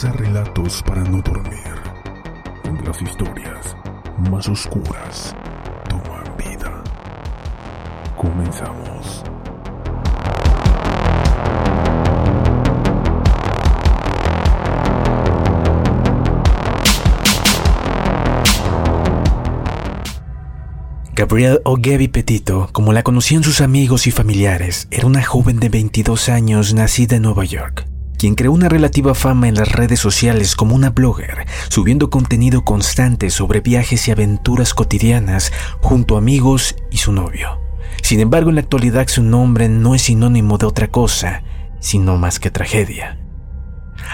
Cuentos para no dormir, las historias más oscuras toman vida. Comenzamos. Gabrielle o Petito, como la conocían sus amigos y familiares, era una joven de 22 años nacida en Nueva York, quien creó una relativa fama en las redes sociales como una blogger, subiendo contenido constante sobre viajes y aventuras cotidianas junto a amigos y su novio. Sin embargo, en la actualidad su nombre no es sinónimo de otra cosa, sino más que tragedia.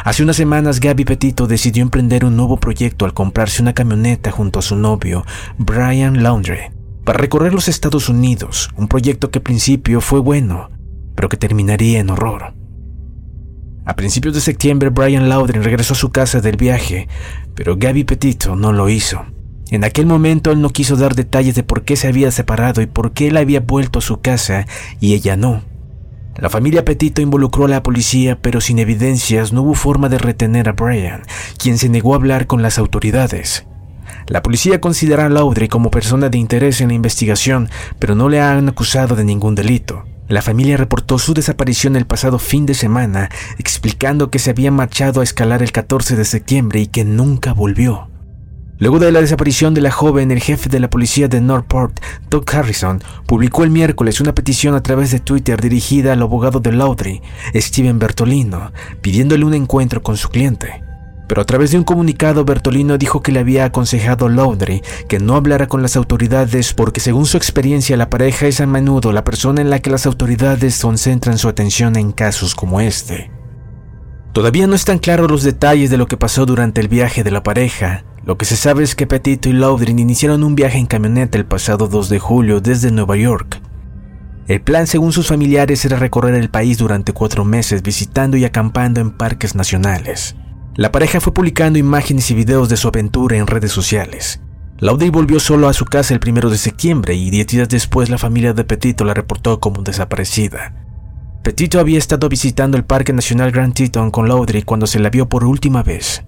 Hace unas semanas Gabby Petito decidió emprender un nuevo proyecto al comprarse una camioneta junto a su novio, Brian Laundrie, para recorrer los Estados Unidos, un proyecto que al principio fue bueno, pero que terminaría en horror. A principios de septiembre, Brian Loudon regresó a su casa del viaje, pero Gabby Petito no lo hizo. En aquel momento él no quiso dar detalles de por qué se había separado y por qué él había vuelto a su casa y ella no. La familia Petito involucró a la policía, pero sin evidencias no hubo forma de retener a Brian, quien se negó a hablar con las autoridades. La policía considera a Laudry como persona de interés en la investigación, pero no le han acusado de ningún delito. La familia reportó su desaparición el pasado fin de semana, explicando que se había marchado a escalar el 14 de septiembre y que nunca volvió. Luego de la desaparición de la joven, el jefe de la policía de Northport, Doug Harrison, publicó el miércoles una petición a través de Twitter dirigida al abogado de Laudry, Steven Bertolino, pidiéndole un encuentro con su cliente. Pero a través de un comunicado, Bertolino dijo que le había aconsejado a Laundry que no hablara con las autoridades porque según su experiencia la pareja es a menudo la persona en la que las autoridades concentran su atención en casos como este. Todavía no están claros los detalles de lo que pasó durante el viaje de la pareja. Lo que se sabe es que Petito y Laudry iniciaron un viaje en camioneta el pasado 2 de julio desde Nueva York. El plan, según sus familiares, era recorrer el país durante cuatro meses visitando y acampando en parques nacionales. La pareja fue publicando imágenes y videos de su aventura en redes sociales. Laudry volvió solo a su casa el primero de septiembre y diez días después la familia de Petito la reportó como desaparecida. Petito había estado visitando el Parque Nacional Grand Teton con Laudry cuando se la vio por última vez.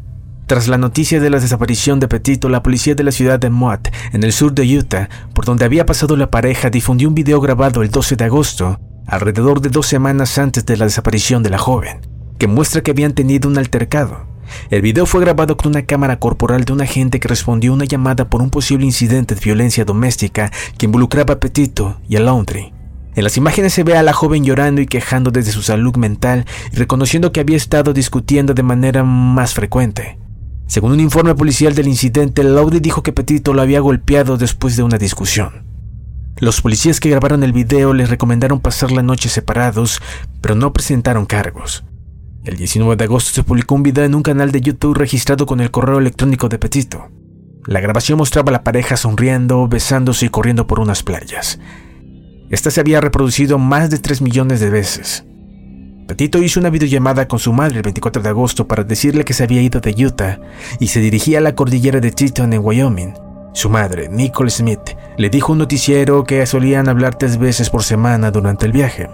Tras la noticia de la desaparición de Petito, la policía de la ciudad de Mott, en el sur de Utah, por donde había pasado la pareja, difundió un video grabado el 12 de agosto, alrededor de dos semanas antes de la desaparición de la joven, que muestra que habían tenido un altercado. El video fue grabado con una cámara corporal de un agente que respondió a una llamada por un posible incidente de violencia doméstica que involucraba a Petito y a Laundry. En las imágenes se ve a la joven llorando y quejando desde su salud mental y reconociendo que había estado discutiendo de manera más frecuente. Según un informe policial del incidente, Laundry dijo que Petito lo había golpeado después de una discusión. Los policías que grabaron el video les recomendaron pasar la noche separados, pero no presentaron cargos. El 19 de agosto se publicó un video en un canal de YouTube registrado con el correo electrónico de Petito. La grabación mostraba a la pareja sonriendo, besándose y corriendo por unas playas. Esta se había reproducido más de 3 millones de veces. Petito hizo una videollamada con su madre el 24 de agosto para decirle que se había ido de Utah y se dirigía a la cordillera de Teton en Wyoming. Su madre, Nicole Smith, le dijo un noticiero que solían hablar tres veces por semana durante el viaje.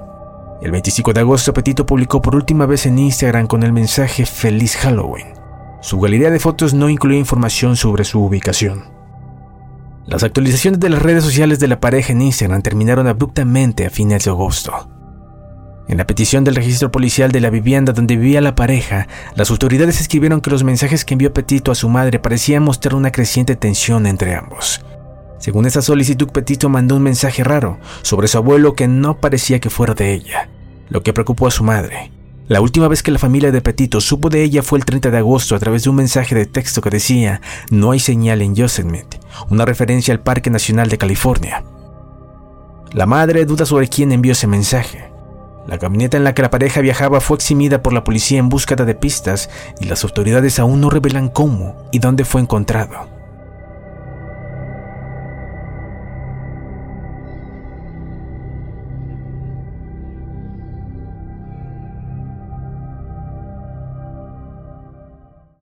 El 25 de agosto, Petito publicó por última vez en Instagram con el mensaje Feliz Halloween. Su galería de fotos no incluía información sobre su ubicación. Las actualizaciones de las redes sociales de la pareja en Instagram terminaron abruptamente a fines de agosto. En la petición del registro policial de la vivienda donde vivía la pareja, las autoridades escribieron que los mensajes que envió Petito a su madre parecían mostrar una creciente tensión entre ambos. Según esa solicitud, Petito mandó un mensaje raro sobre su abuelo que no parecía que fuera de ella, lo que preocupó a su madre. La última vez que la familia de Petito supo de ella fue el 30 de agosto a través de un mensaje de texto que decía no hay señal en Yosemite, una referencia al Parque Nacional de California. La madre duda sobre quién envió ese mensaje. La camioneta en la que la pareja viajaba fue eximida por la policía en búsqueda de pistas y las autoridades aún no revelan cómo y dónde fue encontrado.